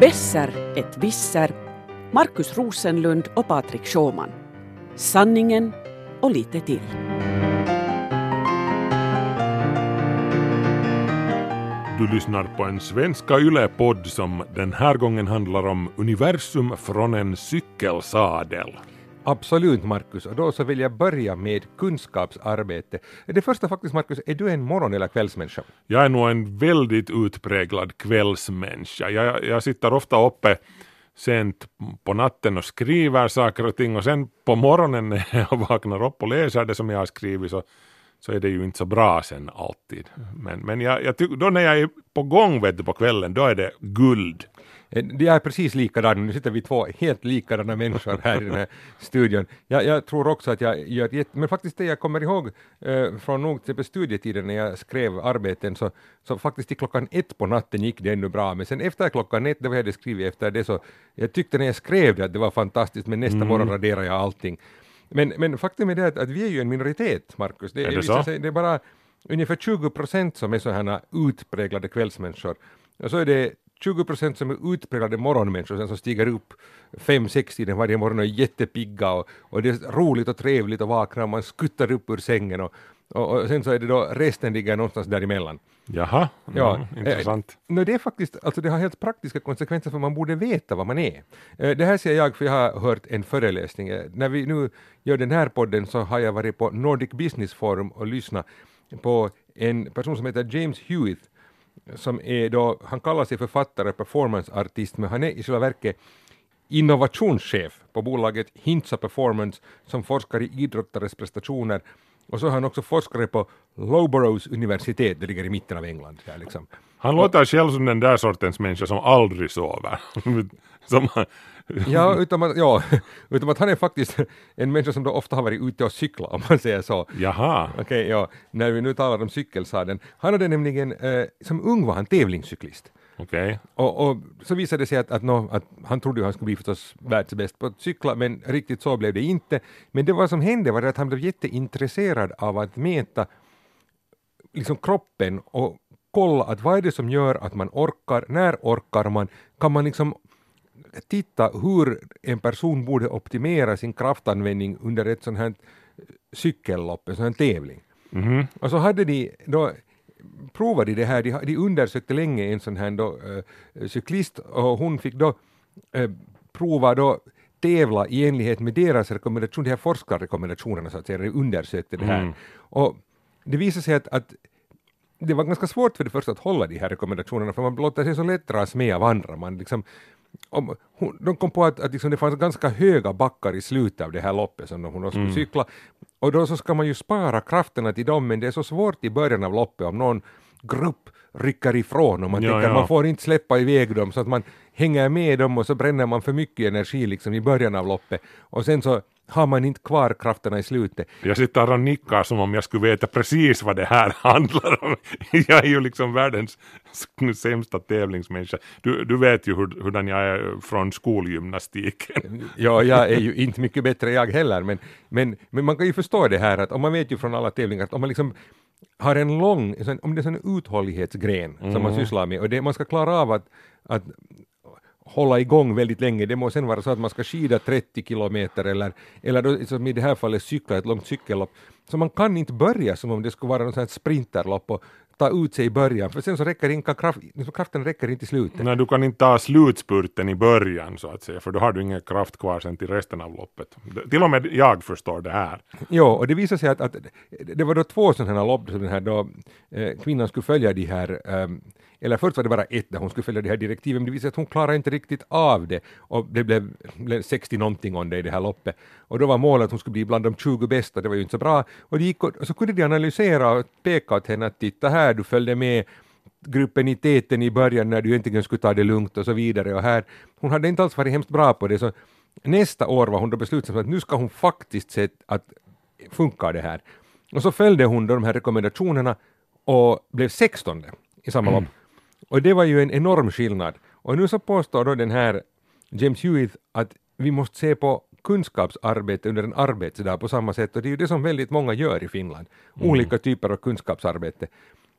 Besser ett visser, Markus Rosenlund och Patrik Sjåman. Sanningen och lite till. Du lyssnar på en svenska yle-podd som den här gången handlar om universum från en cykelsadel. Absolut Markus, och då så vill jag börja med kunskapsarbete. Det första faktiskt Markus, är du en morgon eller kvällsmänniska? Jag är nog en väldigt utpräglad kvällsmänniska. Jag, jag sitter ofta uppe sent på natten och skriver saker och ting och sen på morgonen när jag vaknar upp och läser det som jag har skrivit så, så är det ju inte så bra sen alltid. Men, men jag, jag då när jag är på gång vet du, på kvällen, då är det guld. Eh, det är precis likadana, nu sitter vi två helt likadana människor här i den här studion. Jag, jag tror också att jag gör jätte, men faktiskt det jag kommer ihåg eh, från nog till studietiden när jag skrev arbeten så, så faktiskt till klockan ett på natten gick det ännu bra, men sen efter klockan ett, det var jag hade skrivit efter det så jag tyckte när jag skrev det att det var fantastiskt, men nästa mm. morgon raderade jag allting. Men, men faktum är det att, att vi är ju en minoritet, Markus. Det, är det, så? Sig, det är bara ungefär 20 procent som är sådana utpräglade kvällsmänniskor. Och så är det 20 procent som är utpräglade morgonmänniskor sen som stiger upp fem sex tiden varje morgon och är jättepigga och, och det är roligt och trevligt att vakna och man skuttar upp ur sängen och, och, och sen så är det då resten ligger någonstans däremellan. Jaha, ja, mm, intressant. Eh, no, det är faktiskt, alltså det har helt praktiska konsekvenser för man borde veta vad man är. Eh, det här säger jag för jag har hört en föreläsning. Eh, när vi nu gör den här podden så har jag varit på Nordic Business Forum och lyssnat på en person som heter James Hewitt som är då, han kallar sig författare, performanceartist, men han är i själva verket innovationschef på bolaget Hintsa Performance som forskar i idrottares prestationer och så är han också forskare på Lowboroughs universitet, det ligger i mitten av England. Där liksom. Han låter själv som den där sortens människa som aldrig sover. som, ja, utom att, ja, utom att han är faktiskt en människa som då ofta har varit ute och cyklat om man säger så. Jaha. Okej, okay, ja, när vi nu talar om cykelsadeln. Han hade nämligen, eh, som ung var han tävlingscyklist. Okay. Och, och, så visade det sig att, att, no, att han trodde att han skulle bli förstås världsbäst på att cykla, men riktigt så blev det inte. Men det vad som hände var att han blev jätteintresserad av att mäta liksom kroppen och kolla att vad är det som gör att man orkar, när orkar man, kan man liksom titta hur en person borde optimera sin kraftanvändning under ett sånt här cykellopp, en sån här tävling. Mm -hmm. Och så hade de då provade de det här, de, de undersökte länge en sån här då, äh, cyklist och hon fick då äh, prova då tävla i enlighet med deras rekommendation, de här forskarrekommendationerna så att säga, de undersökte det här. Mm. Och det visade sig att, att det var ganska svårt för det första att hålla de här rekommendationerna för man låter sig så lätt dras med av andra. Man liksom, om, hon, de kom på att, att liksom det fanns ganska höga backar i slutet av det här loppet som hon skulle mm. cykla och då så ska man ju spara krafterna till dem men det är så svårt i början av loppet om någon grupp rycker ifrån och man ja, tänker ja. man får inte släppa iväg dem så att man hänger med dem och så bränner man för mycket energi liksom i början av loppet och sen så har man inte kvar krafterna i slutet. Jag sitter och nickar som om jag skulle veta precis vad det här handlar om. Jag är ju liksom världens sämsta tävlingsmänniska. Du, du vet ju hur, hurdan jag är från skolgymnastiken. Ja, jag är ju inte mycket bättre jag heller, men, men, men man kan ju förstå det här att om man vet ju från alla tävlingar att om man liksom har en lång, om det är en uthållighetsgren mm. som man mm. sysslar med och det, man ska klara av att, att hålla igång väldigt länge. Det må sen vara så att man ska skida 30 kilometer eller, eller då, som i det här fallet cykla ett långt cykellopp. Så man kan inte börja som om det skulle vara något sprinterlopp och ta ut sig i början, för sen så räcker inte kraft, kraften räcker inte i slutet. Nej, du kan inte ta slutspurten i början så att säga, för då har du ingen kraft kvar sen till resten av loppet. Till och med jag förstår det här. Jo, och det visade sig att, att det var då två sådana här lopp, så den här då, eh, kvinnan skulle följa de här eh, eller först var det bara ett där hon skulle följa de här direktiven, men det visade sig att hon klarade inte riktigt av det och det blev, 60 någonting om det i det här loppet. Och då var målet att hon skulle bli bland de 20 bästa, det var ju inte så bra. Och, det gick, och så kunde de analysera och peka åt henne att titta här, du följde med gruppen i täten i början när du egentligen skulle ta det lugnt och så vidare och här, hon hade inte alls varit hemskt bra på det så nästa år var hon då beslutsam att nu ska hon faktiskt se att funkar det här. Och så följde hon då de här rekommendationerna och blev 16 i samma mm. Och det var ju en enorm skillnad. Och nu så påstår då den här James Hewitt att vi måste se på kunskapsarbete under en arbetsdag på samma sätt och det är ju det som väldigt många gör i Finland. Mm. Olika typer av kunskapsarbete.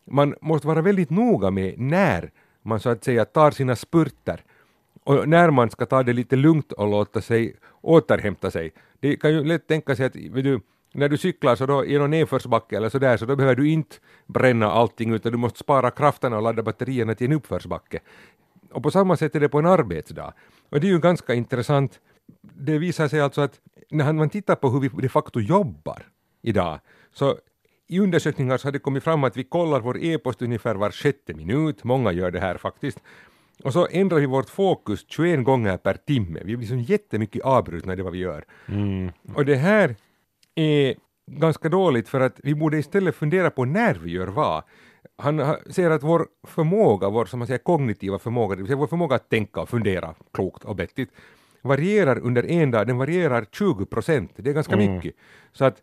Man måste vara väldigt noga med när man så att säga tar sina spurter och när man ska ta det lite lugnt och låta sig återhämta sig. Det kan ju lätt tänka sig att du, när du cyklar så då i någon nedförsbacke eller sådär så då behöver du inte bränna allting utan du måste spara krafterna och ladda batterierna till en uppförsbacke. Och på samma sätt är det på en arbetsdag. Och det är ju ganska intressant. Det visar sig alltså att när man tittar på hur vi de facto jobbar idag så i undersökningar så har det kommit fram att vi kollar vår e-post ungefär var sjätte minut, många gör det här faktiskt, och så ändrar vi vårt fokus 21 gånger per timme. Vi blir så jättemycket avbrutna i det vad vi gör. Mm. Och det här är ganska dåligt för att vi borde istället fundera på när vi gör vad. Han ha- säger att vår förmåga, vår som man säger, kognitiva förmåga, det vill säga vår förmåga att tänka och fundera klokt och vettigt, varierar under en dag, den varierar 20 procent. Det är ganska mycket. Så att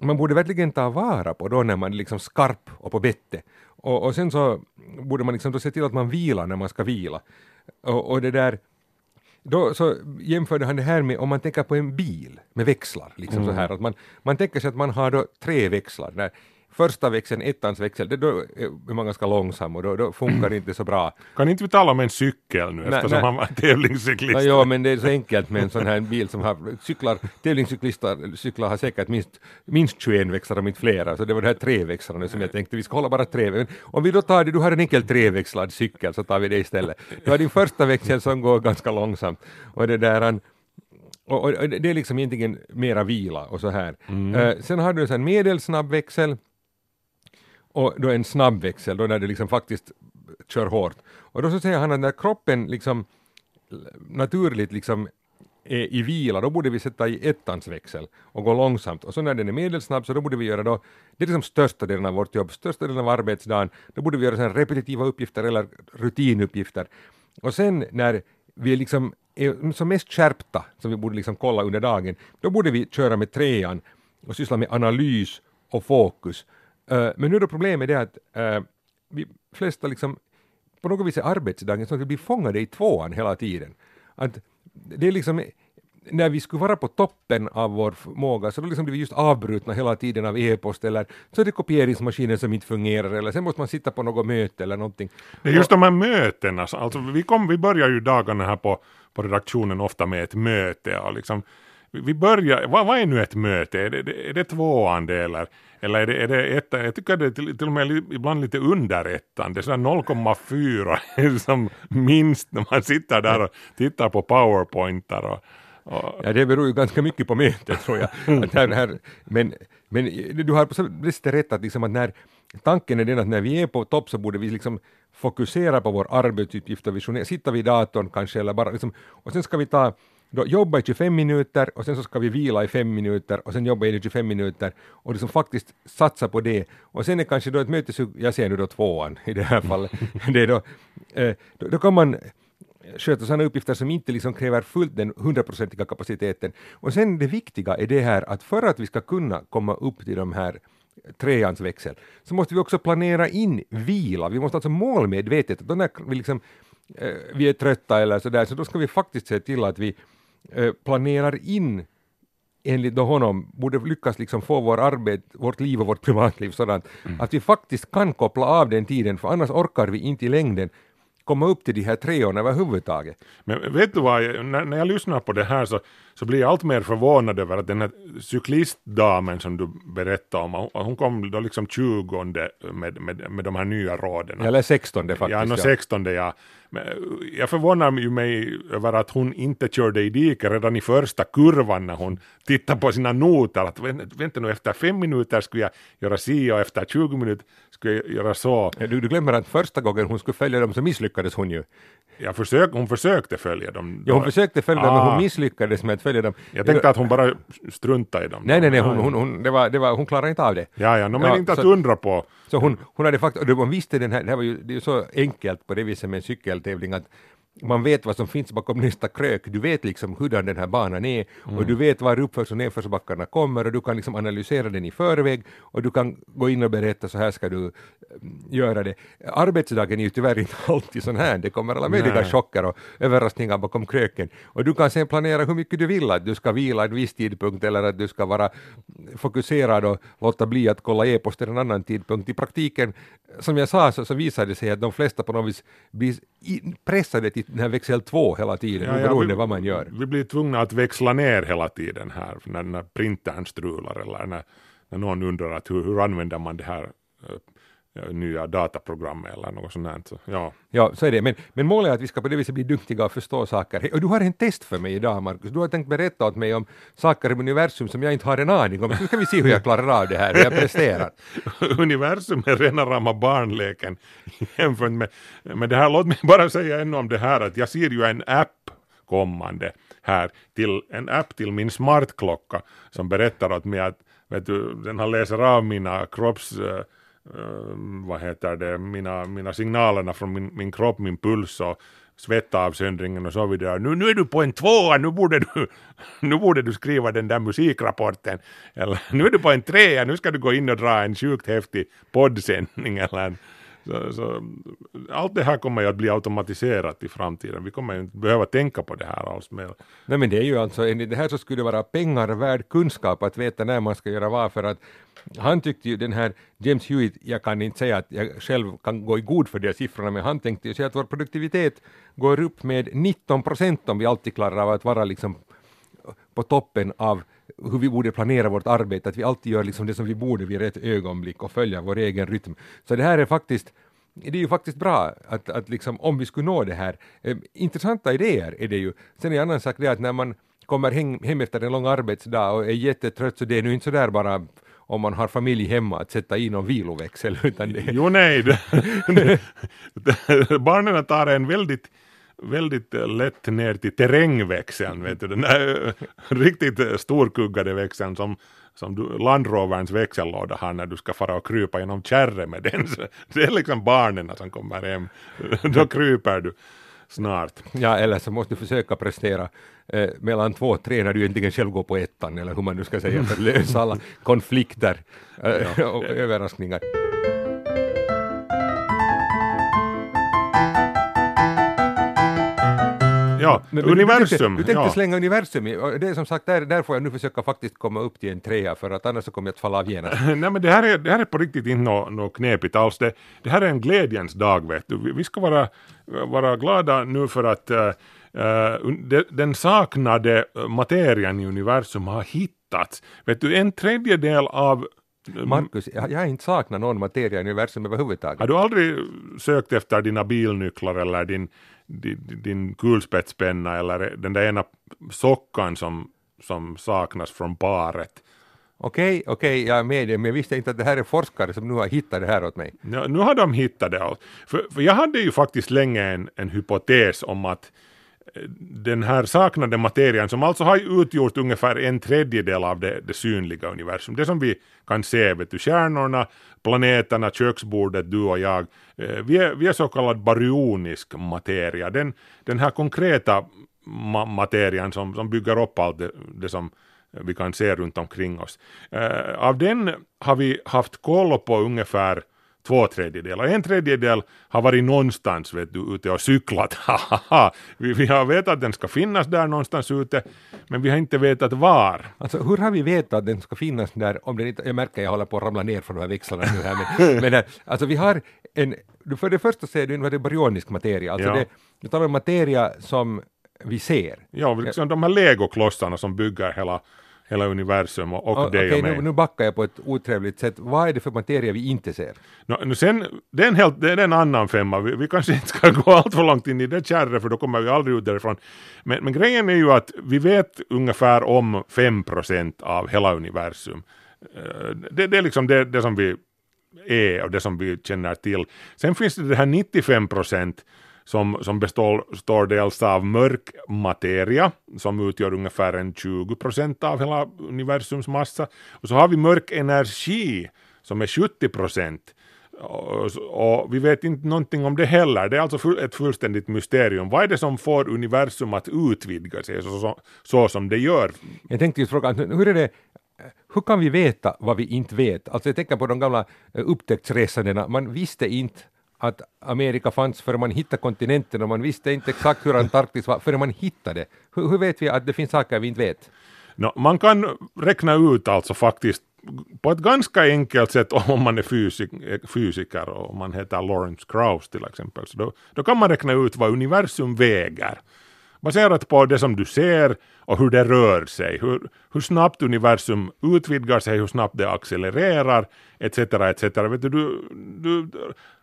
man borde verkligen ta vara på då när man är liksom skarp och på bettet. Och, och sen så borde man liksom då se till att man vilar när man ska vila. Och, och det där, då så jämförde han det här med om man tänker på en bil med växlar. Liksom så här, att man, man tänker sig att man har då tre växlar. Där första växeln, ettans växel, det, då är man ganska långsam och då, då funkar det inte så bra. Kan inte vi tala om en cykel nu eftersom nej. han var tävlingscyklist? Ja, ja, men det är så enkelt med en sån här bil som har cyklar, tävlingscyklister cyklar har säkert minst, minst 21 växlar om inte flera, så det var de här treväxlarna som jag tänkte vi ska hålla bara tre. Men om vi då tar det, du har en enkel treväxlad cykel så tar vi det istället. Du har din första växel som går ganska långsamt och det där han, och, och det är liksom egentligen mera vila och så här. Eh, sen har du en sån medelsnabb växel och då en snabb växel, då när det liksom faktiskt kör hårt. Och då så säger han att när kroppen liksom naturligt liksom är i vila, då borde vi sätta i ettans växel och gå långsamt. Och så när den är medelsnabb så då borde vi göra då, det är liksom största delen av vårt jobb, största delen av arbetsdagen, då borde vi göra sen repetitiva uppgifter eller rutinuppgifter. Och sen när vi är liksom är som mest skärpta, som vi borde liksom kolla under dagen, då borde vi köra med trean och syssla med analys och fokus. Uh, men nu är då problemet det att uh, vi flesta liksom på något vis är arbetsdagen så att vi blir fångade i tvåan hela tiden. Att det är liksom när vi skulle vara på toppen av vår förmåga så då liksom blir vi just avbrutna hela tiden av e-post eller så är det kopieringsmaskinen som inte fungerar eller sen måste man sitta på något möte eller någonting. Det är just de här mötena, alltså vi, kom, vi börjar ju dagarna här på, på redaktionen ofta med ett möte och liksom vi börjar, vad, vad är nu ett möte? Är det, är det tvåan det eller, eller är det, är det ettan? Jag tycker det är till, till och med ibland lite under ettan, det är sådär 0,4 är som minst när man sitter där och tittar på powerpointar och, och Ja, det beror ju ganska mycket på mötet tror jag. Här, här, men, men du har på sätt rätt att, liksom att när tanken är den att när vi är på topp så borde vi liksom fokusera på vår arbetsuppgift och visionera, sitta vid datorn kanske eller bara liksom, och sen ska vi ta då jobba i 25 minuter och sen så ska vi vila i 5 minuter och sen jobba i 25 minuter och liksom faktiskt satsa på det. Och sen är kanske då ett möte, jag ser nu då tvåan i det här fallet, det är då, eh, då, då kan man sköta sådana uppgifter som inte liksom kräver fullt den hundraprocentiga kapaciteten. Och sen det viktiga är det här att för att vi ska kunna komma upp till de här treans växel så måste vi också planera in vila. Vi måste alltså målmedvetet, då när vi, liksom, eh, vi är trötta eller sådär, så då ska vi faktiskt se till att vi planerar in enligt då honom borde lyckas liksom få vår arbet, vårt liv och vårt privatliv sådant att vi faktiskt kan koppla av den tiden för annars orkar vi inte i längden komma upp till de här treorna överhuvudtaget. Men vet du vad, när, när jag lyssnar på det här så, så blir jag allt mer förvånad över att den här cyklistdamen som du berättade om, hon, kom då liksom 20 med, med, med de här nya råden. Eller 16 det faktiskt. Ja, no, 16 ja. Men jag förvånar ju mig över att hon inte körde i diket redan i första kurvan när hon tittade på sina noter. Att "Vänt- vänta nu, efter fem minuter skulle jag göra si och efter 20 minuter skulle jag göra så. Du, du glömmer att första gången hon skulle följa dem så misslyckades hon ju. Jag försök, hon försökte följa dem. Ja, hon försökte följa dem men Ah. hon misslyckades med att följa dem. Jag tänkte att hon bara struntade i dem. Nej, nej, nej, hon, hon, hon, det var, det var, hon klarade inte av det. Ja, ja, no, men Ja, inte att så- undra på. Så hon, hon hade faktiskt, man visste den här, det här var ju, det är ju så enkelt på det viset med en cykeltävling att man vet vad som finns bakom nästa krök, du vet liksom hurdan den här banan är och du vet var uppförs och nedförsbackarna kommer och du kan liksom analysera den i förväg och du kan gå in och berätta så här ska du mm, göra det. Arbetsdagen är ju tyvärr inte alltid sån här, det kommer alla möjliga Nej. chocker och överraskningar bakom kröken och du kan sen planera hur mycket du vill, att du ska vila en viss tidpunkt eller att du ska vara fokuserad och låta bli att kolla e-post en annan tidpunkt. I praktiken, som jag sa, så, så visar det sig att de flesta på något vis blir pressade till den här växel 2 hela tiden, Ja, ja, beroende vi- vad man gör. Vi blir tvungna att växla ner hela tiden här när, när printern strular eller när, när någon undrar att hur, hur använder man det här eh, nya dataprogrammet eller något sånt här. Så, ja. Ja, så är det. Men, men målet är att vi ska på det viset bli duktiga och förstå saker. Och du har en test för mig idag, Markus. Du har tänkt berätta åt mig om saker i universum som jag inte har en aning om. Nu ska vi se hur jag klarar av det här, hur jag presterar. Universum är rena rama barnleken jämfört med, med det här. Låt mig bara säga ännu om det här att jag ser ju en app kommande här till en app till min smartklocka som berättar åt mig att vet du, den har läser av mina kropps eh, vad heter det, mina, mina signalerna från min, min kropp, min puls och svettavsöndringen och så vidare. Nu, nu är du på en tvåa, nu borde du, nu borde du skriva den där musikrapporten. Eller nu är du på en trea, nu ska du gå in och dra en sjukt häftig poddsändning. Eller en, så, så, allt det här kommer ju att bli automatiserat i framtiden. Vi kommer ju inte behöva tänka på det här alls mer. Nej men det är ju alltså, enligt det här så skulle det vara pengar värd kunskap att veta när man ska göra vad för att han tyckte ju den här James Hewitt, jag kan inte säga att jag själv kan gå i god för de siffrorna, men han tänkte ju säga att vår produktivitet går upp med 19 procent om vi alltid klarar av att vara liksom på toppen av hur vi borde planera vårt arbete, att vi alltid gör liksom det som vi borde vid rätt ögonblick och följa vår egen rytm. Så det här är faktiskt det är ju faktiskt bra att, att liksom, om vi skulle nå det här. Eh, intressanta idéer är det ju. Sen är en annan sak det att när man kommer hem, hem efter en lång arbetsdag och är jättetrött så det är nu inte så där bara om man har familj hemma att sätta in någon viloväxel utan det, Jo nej, det, det, barnen tar en väldigt väldigt eh, lätt ner till terrängväxeln, vet du, den där eh, riktigt eh, storkuggade växeln som, som du, Land Roverns växellåda har när du ska fara och krypa genom kärre med den. Så det är liksom barnen som kommer hem, då kryper du snart. Ja, eller så måste du försöka prestera eh, mellan två och tre när du egentligen själv går på ettan, eller hur man nu ska säga, för att lösa alla konflikter eh, och överraskningar. Ja, Men- men universum. Du tänkte, du tänkte slänga universum i, och det är som sagt, där, där får jag nu försöka faktiskt komma upp till en trea, för att annars så kommer jag att falla av genast. Nej men det här är, det här är på riktigt inte något nå knepigt alls. Det, det här är en glädjens dag vet du. Vi, vi ska vara, vara glada nu för att uh, uh, de, den saknade materian i universum har hittats. Vet du, en tredjedel av Markus, jag, jag har inte saknat någon materia i universum överhuvudtaget. Har du aldrig sökt efter dina bilnycklar eller din, din, din kulspetspenna eller den där ena sockan som, som saknas från paret? Okej, okej, jag är med dig, men jag visste inte att det här är forskare som nu har hittat det här åt mig. Ja, nu har de hittat det. För, för jag hade ju faktiskt länge en, en hypotes om att den här saknade materian som alltså har utgjort ungefär en tredjedel av det, det synliga universum, det som vi kan se, vet du, stjärnorna, planeterna, köksbordet, du och jag, eh, vi är, vi är så kallad baryonisk materia, den, den här konkreta ma- materian som, som bygger upp allt det, det som vi kan se runt omkring oss. Eh, av den har vi haft koll på ungefär två tredjedelar. En tredjedel har varit någonstans vet du, ute och cyklat. Vi, vi har vetat att den ska finnas där någonstans ute, men vi har inte vetat var. Alltså hur har vi vetat att den ska finnas där om den inte, jag märker jag håller på att ramla ner från de här växlarna nu här, men, men eh, alltså vi har en, för det första du vad det är baryonisk materia, alltså Ja. det, du talar om materia som vi ser. Ja, liksom de här legoklossarna som bygger hela, hela universum och, och O- dig Okej, och mig. nu, nu backar jag på ett otrevligt sätt. Vad är det för materia vi inte ser? Nå, nu sen, det, är en helt, det är en annan femma, vi, vi kanske inte ska gå allt för långt in i det kärret för då kommer vi aldrig ut därifrån. Men, men grejen är ju att vi vet ungefär om 5% av hela universum. Eh, Det, det är liksom det, det som vi är och det som vi känner till. Sen finns det det här 95% som, som består, består dels av mörk materia som utgör ungefär en 20 procent av hela universums massa. Och så har vi mörk energi som är 70 procent. Och, och vi vet inte någonting om det heller. Det är alltså full, ett fullständigt mysterium. Vad är det som får universum att utvidga sig så, så, så som det gör? Jag tänkte just fråga, hur är det, hur kan vi veta vad vi inte vet? Alltså jag tänker på de gamla eh, upptäcktsresandena, man visste inte att Amerika fanns förrän man hittade kontinenten och man visste inte exakt hur Antarktis var förrän man hittade. Hur, hur vet vi att det finns saker vi inte vet? No, man kan räkna ut alltså faktiskt på ett ganska enkelt sätt om man är fysik, fysiker och man heter Lawrence Krauss till exempel, så då, då kan man räkna ut vad universum väger baserat på det som du ser och hur det rör sig, hur, hur snabbt universum utvidgar sig, hur snabbt det accelererar, etc. etc. Vet du, du, du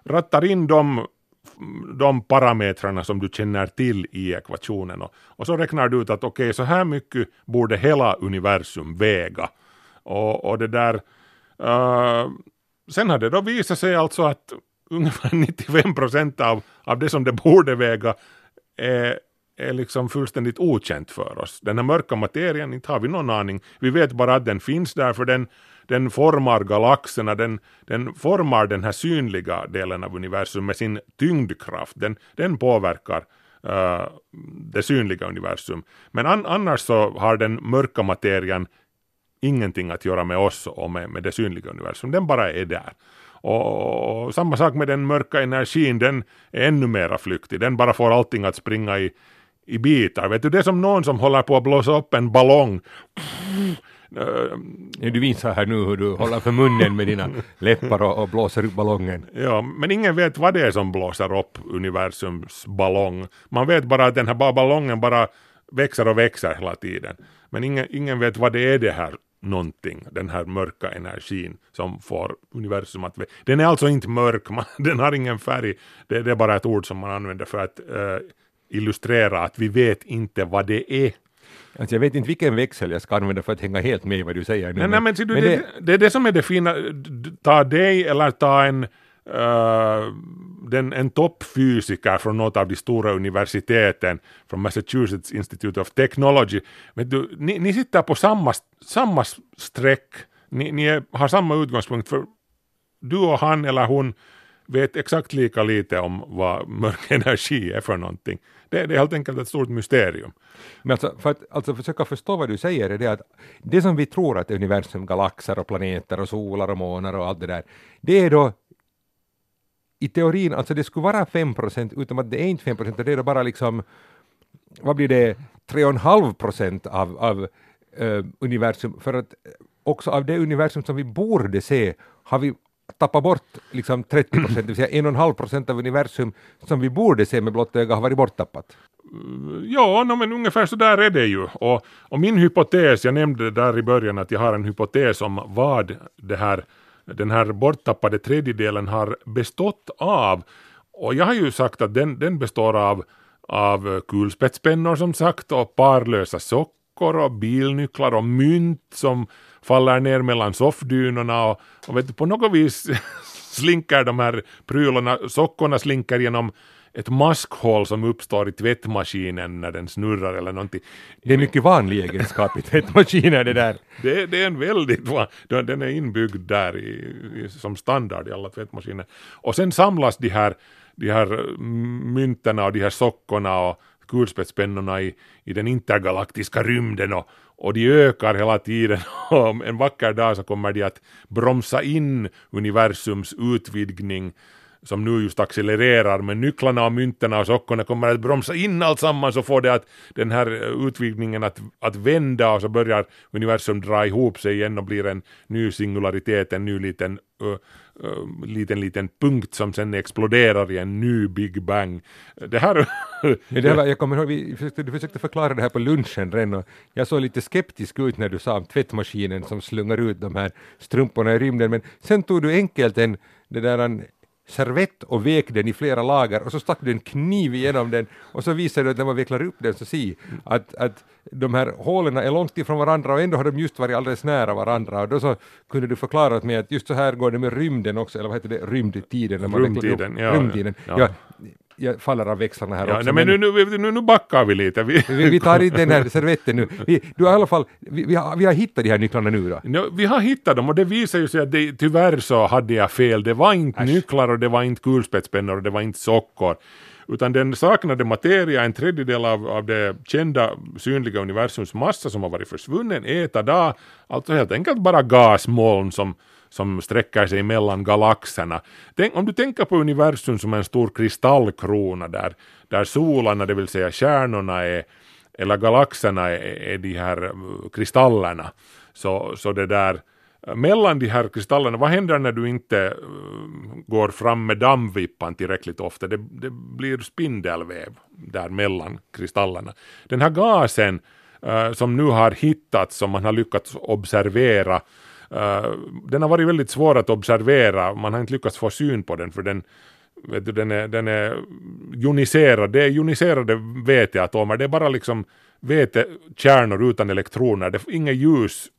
rattar in de, de parametrarna som du känner till i ekvationen och, och så räknar du ut att okej, okay, så här mycket borde hela universum väga. Och, och det där, uh, sen har det då visat sig alltså att ungefär 95 procent av, av det som det borde väga är är liksom fullständigt okänt för oss. Den här mörka materien, inte har vi någon aning. Vi vet bara att den finns där för den, den formar galaxerna, den, den formar den här synliga delen av universum med sin tyngdkraft. Den, den påverkar uh, det synliga universum. Men an, annars så har den mörka materien ingenting att göra med oss och med, med det synliga universum. Den bara är där. Och, och, samma sak med den mörka energin, den är ännu mera flyktig. Den bara får allting att springa i, i bitar. Vet du, det är som någon som håller på att blåsa upp en ballong. Du visar här nu hur du håller för munnen med dina läppar och, och blåser upp ballongen. Ja, men ingen vet vad det är som blåser upp universums ballong. Man vet bara att den här ballongen bara växer och växer hela tiden. Men ingen, ingen vet vad det är det här någonting, den här mörka energin som får universum att... Den är alltså inte mörk, man, den har ingen färg, det, det, är bara ett ord som man använder för att uh, illustrera att vi vet inte vad det är. Alltså jag vet inte vilken växel jag ska använda för att hänga helt med i vad du säger nu. Nej, men, nej, men, du, men det, det, är det som är det fina, ta dig eller ta en, uh, den, en toppfysiker från något av de stora universiteten, från Massachusetts Institute of Technology. Men du, ni, ni sitter på samma, samma streck, ni, ni är, har samma utgångspunkt, för du och han eller hon vet exakt lika lite om vad mörk energi är för någonting. Det, det är helt enkelt ett stort mysterium. Men alltså, för att alltså försöka förstå vad du säger är det att det som vi tror att universum, galaxer och planeter och solar och månar och allt det där, det är då i teorin, alltså det skulle vara 5 procent, utom att det är inte 5 procent, det är då bara liksom, vad blir det, 3,5 procent av, av eh, universum, för att också av det universum som vi borde se har vi tappa bort liksom 30 procent, det vill säga en och en halv procent av universum som vi borde se med blotta öga har varit borttappat. Ja, no, men ungefär så där är det ju. Och, och, min hypotes, jag nämnde det där i början att jag har en hypotes om vad det här, den här borttappade tredjedelen har bestått av. Och jag har ju sagt att den, den består av, av kulspetspennor som sagt och parlösa sockor och bilnycklar och mynt som faller ner mellan soffdynorna och, och vet du, på något vis slinker de här prylarna, sockorna slinker genom ett maskhål som uppstår i tvättmaskinen när den snurrar eller någonting. Det är mycket vanlig egenskap i tvättmaskiner det där. det, det är en väldigt van, den är inbyggd där i, i, som standard i alla tvättmaskiner. Och sen samlas de här, de här mynterna och de här sockorna och kulspetspennorna i, i den intergalaktiska rymden och, och de ökar hela tiden. Och en vacker dag så kommer de att bromsa in universums utvidgning som nu just accelererar men nycklarna och mynterna och sockorna kommer att bromsa in alltsammans och få det att den här eh, utvidgningen att, att vända och så börjar universum dra ihop sig igen och blir en ny singularitet, en ny liten uh, uh, liten, liten punkt som sen exploderar i en ny Big Bang. Det här... det här jag kommer ihåg, vi försökte, du försökte förklara det här på lunchen redan och jag såg lite skeptisk ut när du sa om tvättmaskinen som slungar ut de här strumporna i rymden, men sen tog du enkelt en, det där en servett och vek den i flera lager och så stack du en kniv igenom den och så visade att när man vecklar upp den så se att, att de här hålen är långt ifrån varandra och ändå har de just varit alldeles nära varandra och då så kunde du förklara åt mig att just så här går det med rymden också, eller vad heter det, rymdtiden? När man rymdtiden, ja, rymdtiden. Ja. ja jag faller av växlarna här ja, också. Nej, men nu, nu, nu, nu backar vi lite. Vi, vi, vi tar inte den här servetten nu. Vi, du har i alla fall, vi, vi, har, vi har hittat de här nycklarna nu då? No, vi har hittat dem och det visar ju sig att det, tyvärr så hade jag fel. Det var inte Äsch. nycklar och det var inte kulspetspennor och det var inte sockor. Utan den saknade materia, en tredjedel av, av det kända synliga universums massa som har varit försvunnen, eta dag, alltså helt enkelt bara gasmoln som som sträcker sig mellan galaxerna. Tänk, om du tänker på universum som en stor kristallkrona där, där solarna, det vill säga stjärnorna, är, eller galaxerna är, är de här eh, kristallerna, så, så det där eh, mellan de här kristallerna, vad händer när du inte eh, går fram med dammvippan tillräckligt ofta? Det, det blir spindelväv där mellan kristallerna. Den här gasen som nu har hittats, som man har lyckats observera, uh, den har varit väldigt svår att observera, man har inte lyckats få syn på den för den vet du, den, är, den är joniserad, det är joniserade väteatomer, det är bara liksom vätekärnor utan elektroner, det är inget ljus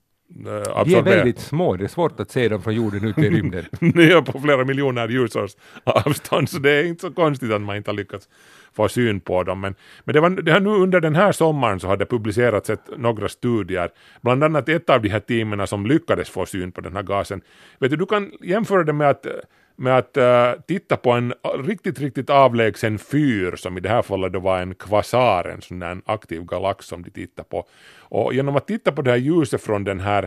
Uh, de är väldigt små, det är svårt att se dem från jorden ute i rymden. Nya på flera miljoner ljusårs avstånd, så det är inte så konstigt att man inte har lyckats få syn på dem. Men, men det, var, det har nu under den här sommaren så har det publicerats ett, några studier, bland annat ett av de här teamen som lyckades få syn på den här gasen. Vet du, du kan jämföra det med att med att uh, titta på en riktigt, riktigt avlägsen fyr som i det här fallet då var en kvasar, en sån där aktiv galax som de tittar på. Och genom att titta på det här ljuset från den här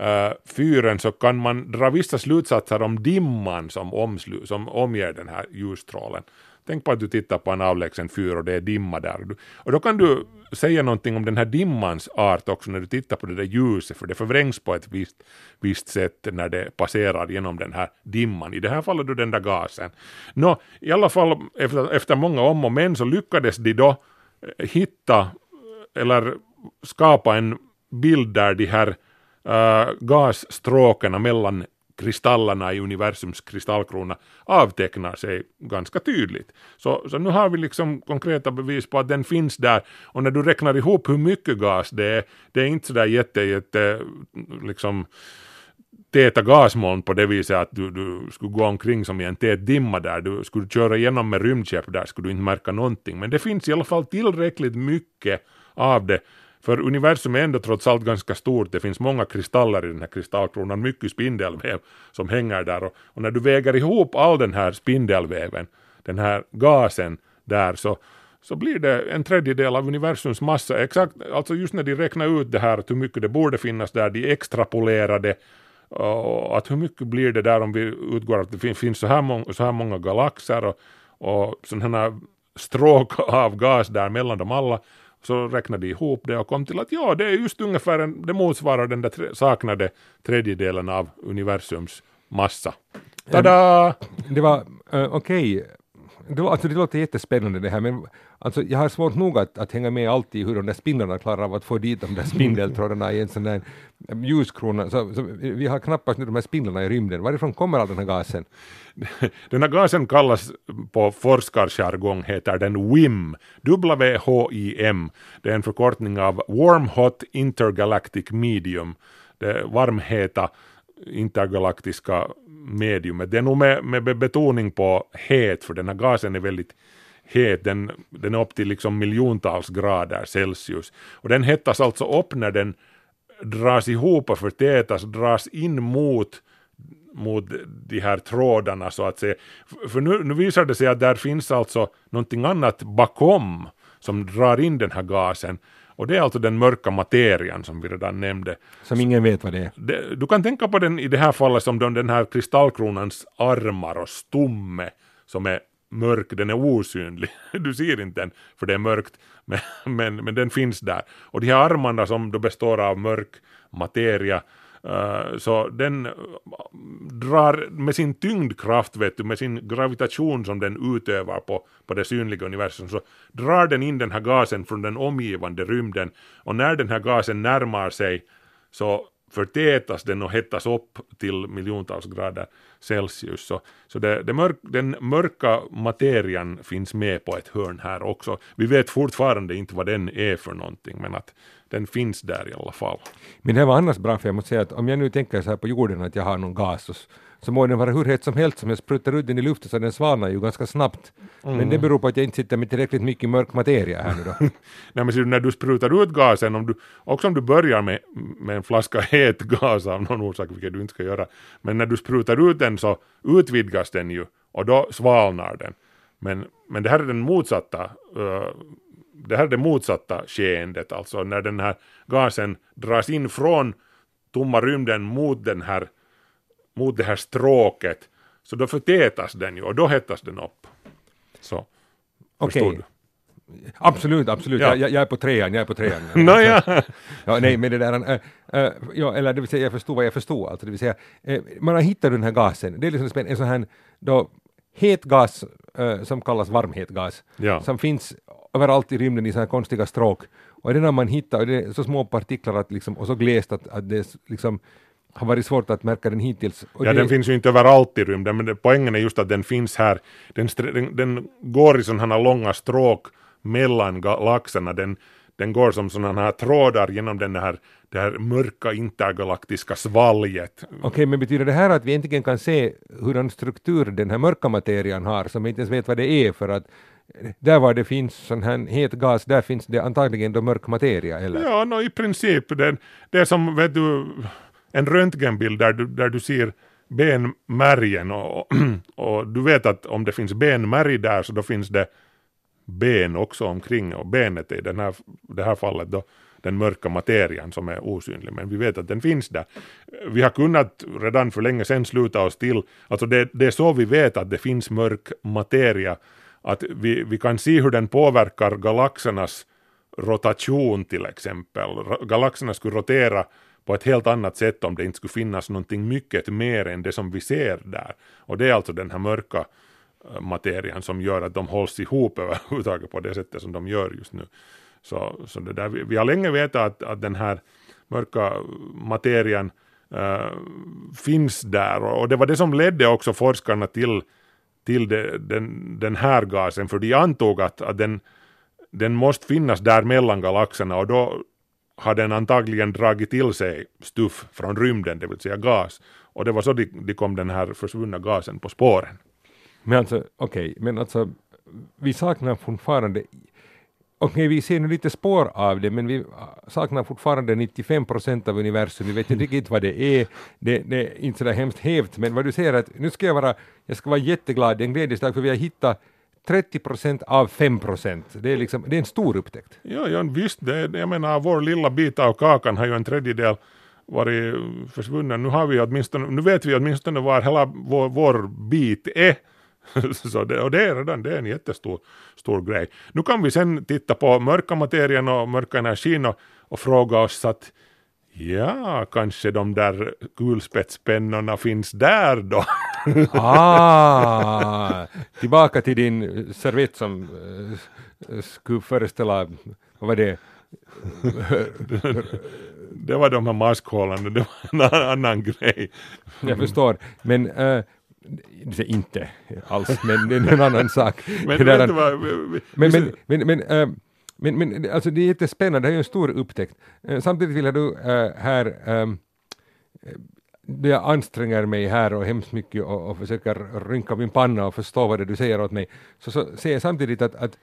uh, fyren så kan man dra vissa slutsatser om dimman som, omslu, som omger den här ljusstrålen. Tänk på att du tittar på en avlägsen fyr och det är dimma där. Och då kan du säga någonting om den här dimmans art också när du tittar på det där ljuset, för det förvrängs på ett visst, visst sätt när det passerar genom den här dimman, i det här fallet då den där gasen. Nå, i alla fall efter, efter många om och men så lyckades de då eh, hitta eh, eller skapa en bild där de här eh, uh, gasstråkarna mellan kristallerna i universums kristallkrona avtecknar sig ganska tydligt. Så, så nu har vi liksom konkreta bevis på att den finns där. Och när du räknar ihop hur mycket gas det är, det är inte sådär jätte, jätte liksom täta gasmoln på det viset att du, du skulle gå omkring som i en tät dimma där, du skulle köra igenom med rymdskepp där skulle du inte märka någonting, men det finns i alla fall tillräckligt mycket av det för universum är ändå trots allt ganska stort, det finns många kristaller i den här kristallkronan, mycket spindelväv som hänger där. Och, och när du väger ihop all den här spindelväven, den här gasen där så så blir det en tredjedel av universums massa. Exakt, alltså just när de räknar ut det här, hur mycket det borde finnas där, de extrapolerade och att hur mycket blir det där om vi utgår att det finns så här, många, så här många galaxer och, och sådana här stråk av gas där mellan dem alla så räknade de ihop det och kom till att ja, det är just ungefär en, det motsvarar den där tre, saknade tredjedelen av universums massa. Tada! Det var uh, okej. Okay. Det, alltså, det låter jättespännande det här, men alltså, jag har svårt nog att, att hänga med alltid hur de där spindlarna klarar av att få dit de där spindeltrådarna i en sån där eh, ljuskrona. Så, så, vi har knappast nu de här spindlarna i rymden. Varifrån kommer all den här gasen? Den här gasen kallas på forskarjargong heter den WIM, W-H-I-M. Det är en förkortning av Warm Hot Intergalactic Medium, det varmheta intergalaktiska mediumet. Det är nog med, med betoning på het, för den här gasen är väldigt het, den, den är upp till liksom miljontals grader Celsius. Och den hettas alltså upp när den dras ihop och förtätas, dras in mot mot de här trådarna så att säga. För nu, nu visar det sig att där finns alltså någonting annat bakom som drar in den här gasen. Och det är alltså den mörka materian som vi redan nämnde. Som ingen vet vad det är. Det, du kan tänka på den i det här fallet som den här kristallkronans armar och stomme som är mörk, den är osynlig. Du ser inte den för det är mörkt, men, men, men den finns där. Och de här armarna som då består av mörk materia Uh, så den eh, drar med sin tyngdkraft, vet du, med sin gravitation som den utövar på, på det synliga universum, så drar den in den här gasen från den omgivande rymden. Och när den här gasen närmar sig så förtätas den och hettas upp till miljontals grader Celsius. Så, så det, det mörk, den mörka materian finns med på ett hörn här också. Vi vet fortfarande inte vad den är för någonting, men att den finns där i alla fall. Men det var annars bra, för jag måste säga att om jag nu tänker så här på jorden att jag har någon gas så, må den vara hur het som helst, som jag sprutar ut den i luften så den svalnar ju ganska snabbt. Mm. Men det beror på att jag inte sitter med tillräckligt mycket mörk materia här nu då. Nej men när du sprutar ut gasen, om du, också om du börjar med, med en flaska het gas av någon orsak, vilket du inte ska göra, men när du sprutar ut den så utvidgas den ju och då svalnar den. Men, men det här är den motsatta uh, det här är det motsatta skeendet, alltså när den här gasen dras in från tomma rymden mot, den här, mot det här stråket, så då förtätas den ju och då hettas den upp. Så, okay. du? Absolut, absolut. Ja. Jag, jag, är på trean, jag är på trean. no, ja. ja, nej, men det där, äh, Uh, ja, eller det vill säga jag förstod vad jag förstod, alltså det vill säga uh, man har hittat den här gasen, det är liksom en sån här då het gas som kallas varmhetgas, Ja. som finns överallt i rymden i sådana här konstiga stråk. Och den har man hittat, och det är så små partiklar att liksom, och så glest att, att det liksom har varit svårt att märka den hittills. Och Ja, det, den finns ju inte överallt i rymden, men det, poängen är just att den finns här. Den, den, den går i sådana här långa stråk mellan galaxerna. Den, den går som sådana här trådar genom den här, det här mörka intergalaktiska svalget. Okej, men betyder det här att vi äntligen kan se hurdan struktur den här mörka materian har, som vi inte ens vet vad det är, för att där var det finns sån här het gas, där finns det antagligen då mörk materia, eller? Ja, no, i princip. Det, det är som vet du, en röntgenbild där du, där du ser benmärgen och, och du vet att om det finns benmärg där så då finns det ben också omkring och benet är i den här, det här fallet då den mörka materian som är osynlig, men vi vet att den finns där. Vi har kunnat redan för länge sedan sluta oss till, alltså det, det är så vi vet att det finns mörk materia, att vi, vi kan se hur den påverkar galaxernas rotation till exempel. Galaxerna skulle rotera på ett helt annat sätt om det inte skulle finnas någonting mycket mer än det som vi ser där. Och det är alltså den här mörka eh, materian som gör att de hålls ihop överhuvudtaget på det sättet som de gör just nu. Så, så det där, vi, vi har länge vetat att, att den här mörka materian äh, finns där och, och det var det som ledde också forskarna till, till de, den, den här gasen, för de antog att, att den, den måste finnas där mellan galaxerna och då har den antagligen dragit till sig stuff från rymden, det vill säga gas. Och det var så de, de kom den här försvunna gasen på spåren. Men alltså, okej, men alltså, vi saknar fortfarande Okej, vi ser nu lite spår av det, men vi saknar fortfarande 95 procent av universum. Vi vet inte riktigt vad det är. Det, det är inte så där hemskt hävt, men vad du säger att nu ska jag vara, jag ska vara jätteglad, det är en glädjesdag, för vi har hittat 30 procent av 5 procent. Det är liksom, det är en stor upptäckt. Ja, ja visst, det, jag menar vår lilla bit av kakan har ju en tredjedel varit försvunnen. Nu, har vi åtminstone, nu vet vi åtminstone var hela vår, vår bit är. Så det, och det är redan det är en jättestor stor grej. Nu kan vi sen titta på mörka materien och mörka energin och, och fråga oss att ja, kanske de där kulspetspennorna finns där då. Ah, tillbaka till din servett som uh, skulle föreställa, vad var det? det var de här maskhållarna, det var en annan grej. Jag förstår, men det är inte alls, men det är en annan sak. Men Men, men, men, men, äh, men, men alltså det är jättespännande, det är ju en stor upptäckt. Eh, samtidigt vill jag då äh, här, äh, jag anstränger mig här och hemskt mycket och, och försöker rynka min panna och förstå vad det är du säger åt mig, så, så ser jag samtidigt att, att,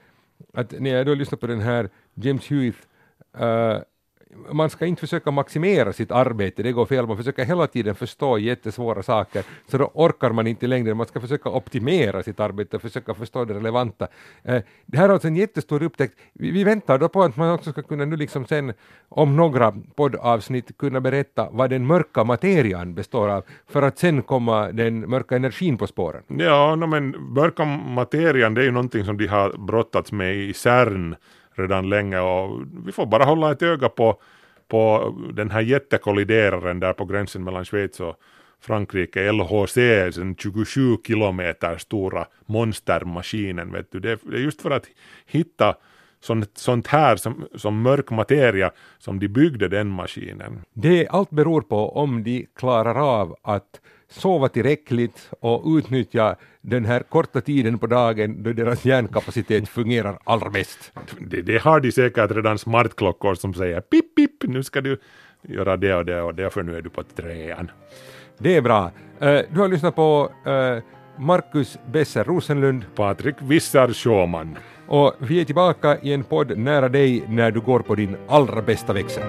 att när jag då lyssnar på den här James Hewitt, äh, man ska inte försöka maximera sitt arbete, det går fel, man försöker hela tiden förstå jättesvåra saker, så då orkar man inte längre, man ska försöka optimera sitt arbete och försöka förstå det relevanta. Eh, det här är alltså en jättestor upptäckt. Vi, vi väntar då på att man också ska kunna nu liksom sen om några poddavsnitt kunna berätta vad den mörka materian består av, för att sen komma den mörka energin på spåren. Ja, no, men mörka materian det är ju någonting som de har brottats med i CERN redan länge och vi får bara hålla ett öga på, på den här jättekollideraren där på gränsen mellan Schweiz och Frankrike, LHC, den 27 kilometer stora monstermaskinen. Vet du. Det, är, just för att hitta sånt, sånt här som, som mörk materia som de byggde den maskinen. Det allt beror på om de klarar av att sova tillräckligt och utnyttja den här korta tiden på dagen då deras hjärnkapacitet fungerar allra bäst. Det, det har de säkert redan smartklockor som säger pip pip, nu ska du göra det och det och det för nu är du på trean. Det är bra. Eh, du har lyssnat på eh, Marcus Besser Rosenlund Patrik Wissar Schåman. och vi är tillbaka i en podd nära dig när du går på din allra bästa växel.